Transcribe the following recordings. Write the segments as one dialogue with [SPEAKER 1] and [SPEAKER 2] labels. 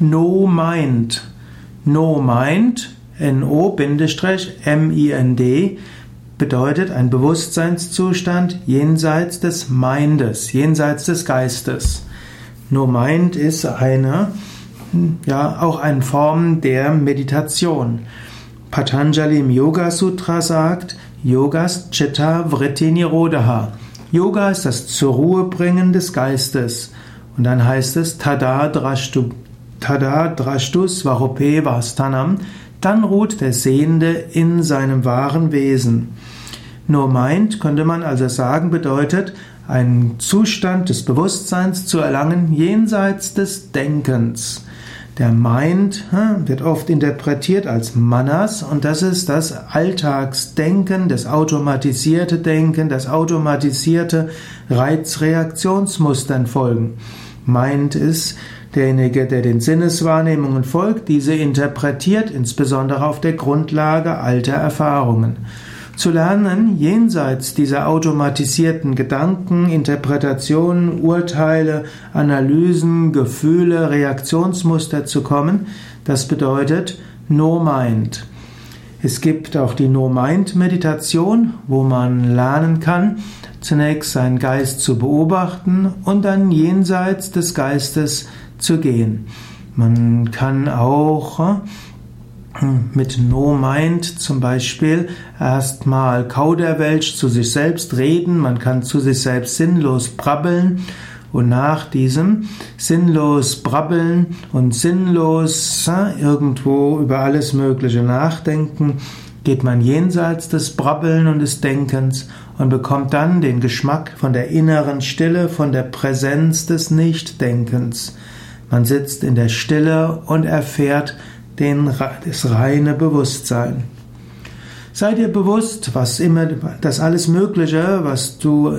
[SPEAKER 1] No Mind. No Mind, N-O-M-I-N-D, bedeutet ein Bewusstseinszustand jenseits des Mindes, jenseits des Geistes. No Mind ist eine, ja, auch eine Form der Meditation. Patanjali im Yoga Sutra sagt, Yogas Chitta Vritti Nirodha. Yoga ist das zur Ruhe bringen des Geistes. Und dann heißt es Tada Drashtu, Tada Drashtu Svarupe Vastanam. Dann ruht der Sehende in seinem wahren Wesen. No Mind könnte man also sagen bedeutet, einen Zustand des Bewusstseins zu erlangen jenseits des Denkens. Der Mind wird oft interpretiert als Manas und das ist das Alltagsdenken, das automatisierte Denken, das automatisierte Reizreaktionsmustern folgen. Mind ist derjenige, der den Sinneswahrnehmungen folgt, diese interpretiert, insbesondere auf der Grundlage alter Erfahrungen. Zu lernen, jenseits dieser automatisierten Gedanken, Interpretationen, Urteile, Analysen, Gefühle, Reaktionsmuster zu kommen, das bedeutet No Mind. Es gibt auch die No-Mind-Meditation, wo man lernen kann, zunächst seinen Geist zu beobachten und dann jenseits des Geistes zu gehen. Man kann auch mit No Mind zum Beispiel erstmal Kauderwelsch zu sich selbst reden, man kann zu sich selbst sinnlos brabbeln und nach diesem sinnlos brabbeln und sinnlos irgendwo über alles Mögliche nachdenken, geht man jenseits des Brabbeln und des Denkens und bekommt dann den Geschmack von der inneren Stille, von der Präsenz des Nichtdenkens. Man sitzt in der Stille und erfährt den, das reine Bewusstsein. Sei dir bewusst, was immer, das alles Mögliche, was du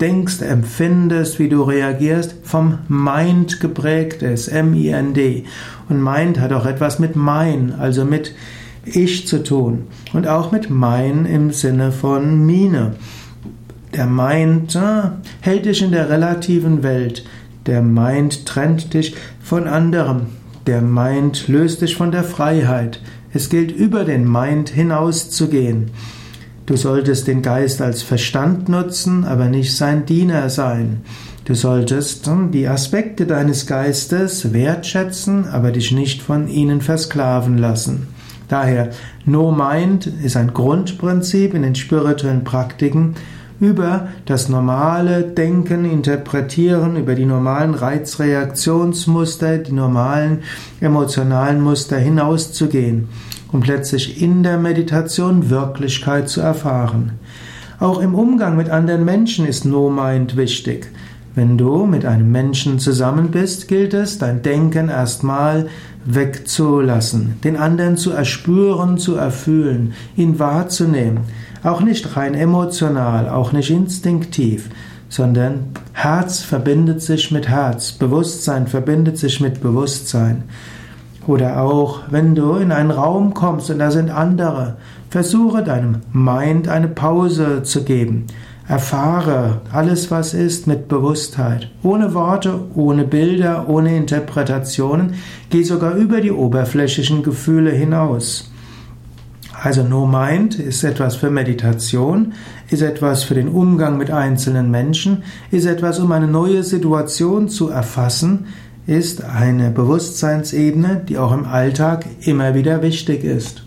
[SPEAKER 1] denkst, empfindest, wie du reagierst, vom Mind geprägt ist, M-I-N-D. Und Mind hat auch etwas mit mein, also mit Ich zu tun. Und auch mit mein im Sinne von Mine. Der Mind äh, hält dich in der relativen Welt. Der Mind trennt dich von anderem. Der Mind löst dich von der Freiheit. Es gilt über den Mind hinauszugehen. Du solltest den Geist als Verstand nutzen, aber nicht sein Diener sein. Du solltest hm, die Aspekte deines Geistes wertschätzen, aber dich nicht von ihnen versklaven lassen. Daher, No Mind ist ein Grundprinzip in den spirituellen Praktiken über das normale Denken, Interpretieren, über die normalen Reizreaktionsmuster, die normalen emotionalen Muster hinauszugehen, um plötzlich in der Meditation Wirklichkeit zu erfahren. Auch im Umgang mit anderen Menschen ist No Mind wichtig. Wenn du mit einem Menschen zusammen bist, gilt es, dein Denken erstmal wegzulassen, den anderen zu erspüren, zu erfühlen, ihn wahrzunehmen. Auch nicht rein emotional, auch nicht instinktiv, sondern Herz verbindet sich mit Herz, Bewusstsein verbindet sich mit Bewusstsein. Oder auch, wenn du in einen Raum kommst und da sind andere, versuche deinem Mind eine Pause zu geben. Erfahre alles, was ist, mit Bewusstheit. Ohne Worte, ohne Bilder, ohne Interpretationen. Geh sogar über die oberflächlichen Gefühle hinaus. Also No Mind ist etwas für Meditation, ist etwas für den Umgang mit einzelnen Menschen, ist etwas, um eine neue Situation zu erfassen, ist eine Bewusstseinsebene, die auch im Alltag immer wieder wichtig ist.